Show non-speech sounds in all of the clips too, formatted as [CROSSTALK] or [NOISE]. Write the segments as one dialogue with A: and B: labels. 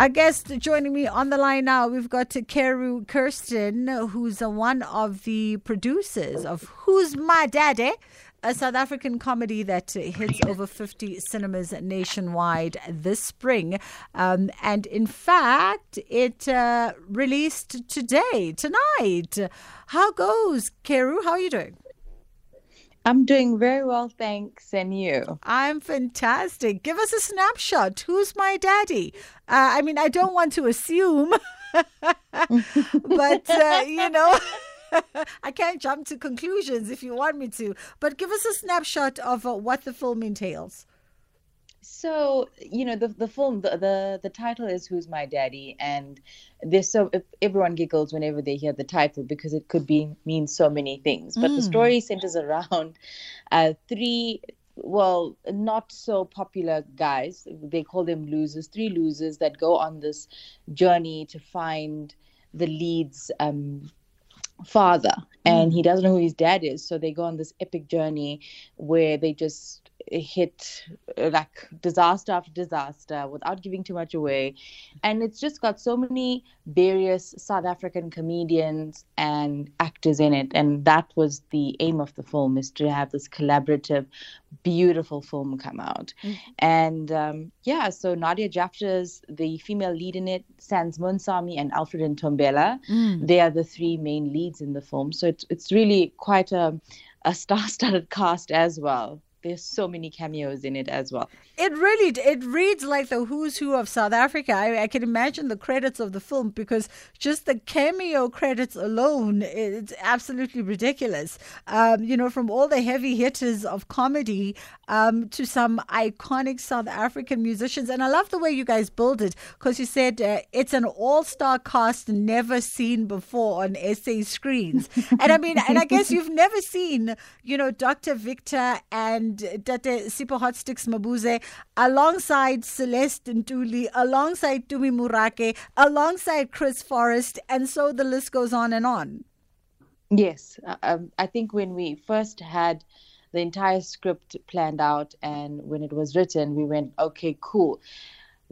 A: Our guest joining me on the line now, we've got Keru Kisten, who's one of the producers of Who's My Daddy? a South African comedy that hits over 50 cinemas nationwide this spring. Um, and in fact, it uh, released today, tonight. How goes, Keru? How are you doing?
B: I'm doing very well, thanks. And you?
A: I'm fantastic. Give us a snapshot. Who's my daddy? Uh, I mean, I don't want to assume, [LAUGHS] but, uh, you know. [LAUGHS] I can't jump to conclusions if you want me to, but give us a snapshot of uh, what the film entails
B: so you know the the film the, the the title is who's my daddy? And there's so everyone giggles whenever they hear the title because it could be mean so many things. But mm. the story centers around uh, three well not so popular guys. They call them losers three losers that go on this journey to find the lead's um, father. And he doesn't know who his dad is. So they go on this epic journey where they just hit uh, like disaster after disaster without giving too much away. And it's just got so many various South African comedians and actors in it. And that was the aim of the film is to have this collaborative, beautiful film come out. Mm-hmm. And um, yeah, so Nadia Jaftha is the female lead in it, Sans Munsami and Alfred Ntombela. Mm. They are the three main leads in the film. So it's, it's really quite a, a [LAUGHS] star-studded cast as well there's so many cameos in it as well.
A: It really it reads like the who's who of South Africa. I, I can imagine the credits of the film because just the cameo credits alone, it's absolutely ridiculous. Um, you know, from all the heavy hitters of comedy um, to some iconic South African musicians, and I love the way you guys build it because you said uh, it's an all-star cast never seen before on SA screens, and I mean, and I guess [LAUGHS] you've never seen, you know, Dr. Victor and Tate Sipho Hotstix Mabuse, alongside Celeste Ntuli, alongside Tumi Morake, alongside Chris Forrest, and so the list goes on and on.
B: Yes, uh, um, I think when we first had the entire script planned out and when it was written, we went, okay, cool.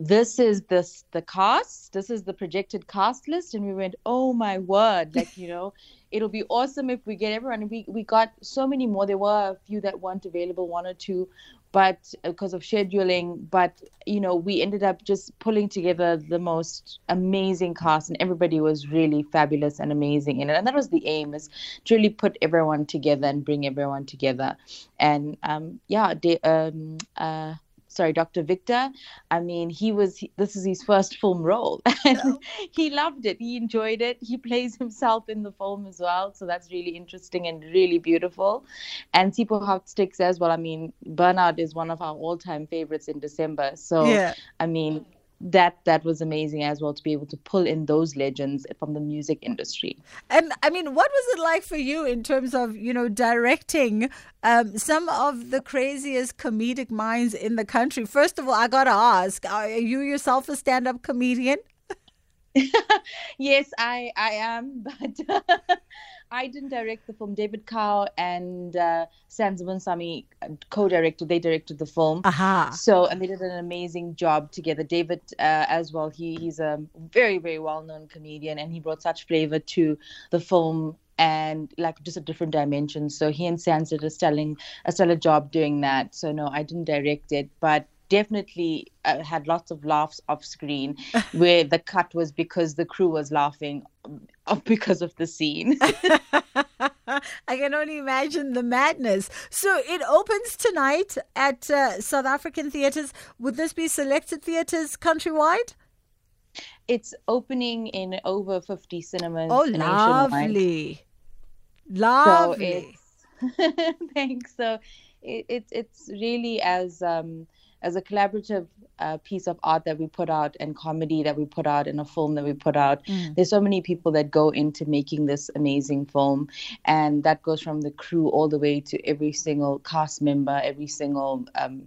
B: This is this the cast this is the projected cast list and we went oh my word like you know it'll be awesome if we get everyone. We we got so many more. There were a few that weren't available one or two but because of scheduling but you know we ended up just pulling together the most amazing cast and everybody was really fabulous and amazing in it and that was the aim is to really put everyone together and bring everyone together. And um yeah they, um uh sorry, Dr. Victor. I mean, he was, this is his first film role [LAUGHS] and oh. he loved it. He enjoyed it. He plays himself in the film as well. So that's really interesting and really beautiful. And Sipho Hotstix as well. I mean, Bernard is one of our all time favorites in December. So, yeah. I mean, that that was amazing as well to be able to pull in those legends from the music industry.
A: And i mean what was it like for you in terms of you know directing um, some of the craziest comedic minds in the country? First of all i gotta ask are you yourself a stand-up comedian? [LAUGHS]
B: Yes i i am [LAUGHS] but I didn't direct the film. David Kau and uh, Sans Munsami co-directed. They directed the film.
A: Aha.
B: So and they did an amazing job together. David uh, as well. He he's a very very well known comedian, and he brought such flavor to the film and like just a different dimension. So he and Sans did a stellar a stellar job doing that. So no, I didn't direct it, but definitely uh, had lots of laughs off screen where the cut was because the crew was laughing [LAUGHS] because of the scene. [LAUGHS]
A: I can only imagine the madness. So it opens tonight at uh, South African theaters. Would this be selected theaters countrywide?
B: It's opening in over 50 cinemas.
A: Oh, lovely. Lovely.
B: So [LAUGHS] thanks. So it, it, it's really as. Um, as a collaborative uh, piece of art that we put out and comedy that we put out and a film that we put out. Mm. there's so many people that go into making this amazing film and that goes from the crew all the way to every single cast member every single um,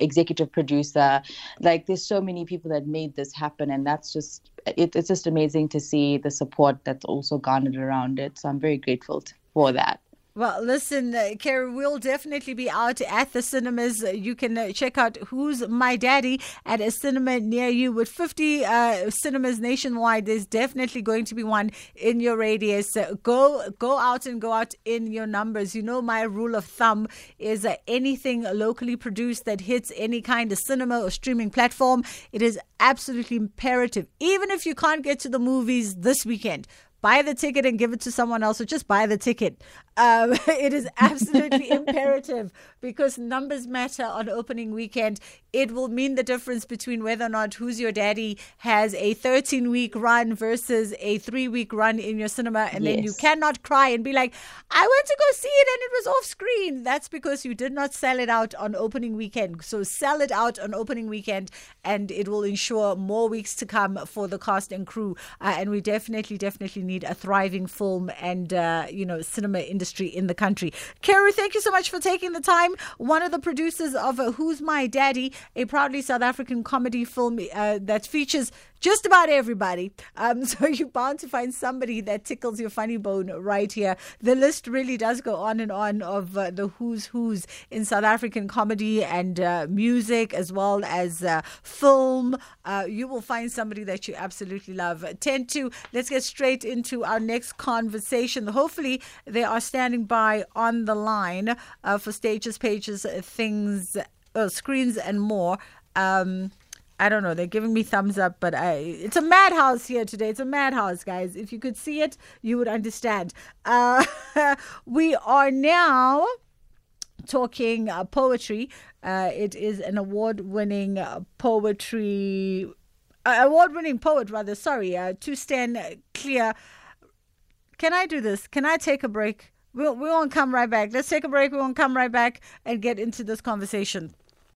B: executive producer. Like there's so many people that made this happen and that's just it, it's just amazing to see the support that's also garnered around it. So i'm very grateful to, for that
A: Well, listen, uh, Kerry, we'll definitely be out at the cinemas. Uh, You can uh, check out Who's My Daddy at a cinema near you. With 50 uh, cinemas nationwide, there's definitely going to be one in your radius. Uh, go, go out and go out in your numbers. You know, my rule of thumb is uh, anything locally produced that hits any kind of cinema or streaming platform, it is absolutely imperative. Even if you can't get to the movies this weekend, buy the ticket and give it to someone else, or just buy the ticket. Um, [LAUGHS] it is absolutely [LAUGHS] imperative because numbers matter on opening weekend. It will mean the difference between whether or not Who's Your Daddy has a 13 week run versus a three week run in your cinema. And then you cannot cry and be like, I went to go see it and it was off screen. That's because you did not sell it out on opening weekend. So sell it out on opening weekend and it will ensure more weeks to come for the cast and crew. Uh, and we definitely, definitely need a thriving film and, uh, you know, cinema industry in the country. Kerry, thank you so much for taking the time. One of the producers of Who's My Daddy, a proudly South African comedy film uh, that features just about everybody. Um, [LAUGHS] so you're bound to find somebody that tickles your funny bone right here. The list really does go on and on of uh, the who's who's in South African comedy and uh, music as well as uh, film. Uh, you will find somebody that you absolutely love. 10 to, let's get straight into our next conversation. Hopefully, they are standing by on the line uh, for stages, pages, things, uh, screens, and more. Um, I don't know. They're giving me thumbs up, but I it's a madhouse here today. It's a madhouse, guys. If you could see it, you would understand. Uh, [LAUGHS] we are now talking uh, poetry. Uh, it is an award-winning uh, poetry, uh, award-winning poet, rather. Sorry, uh, to stand clear. Can I do this? Can I take a break? We'll, we won't come right back. Let's take a break. We won't come right back and get into this conversation.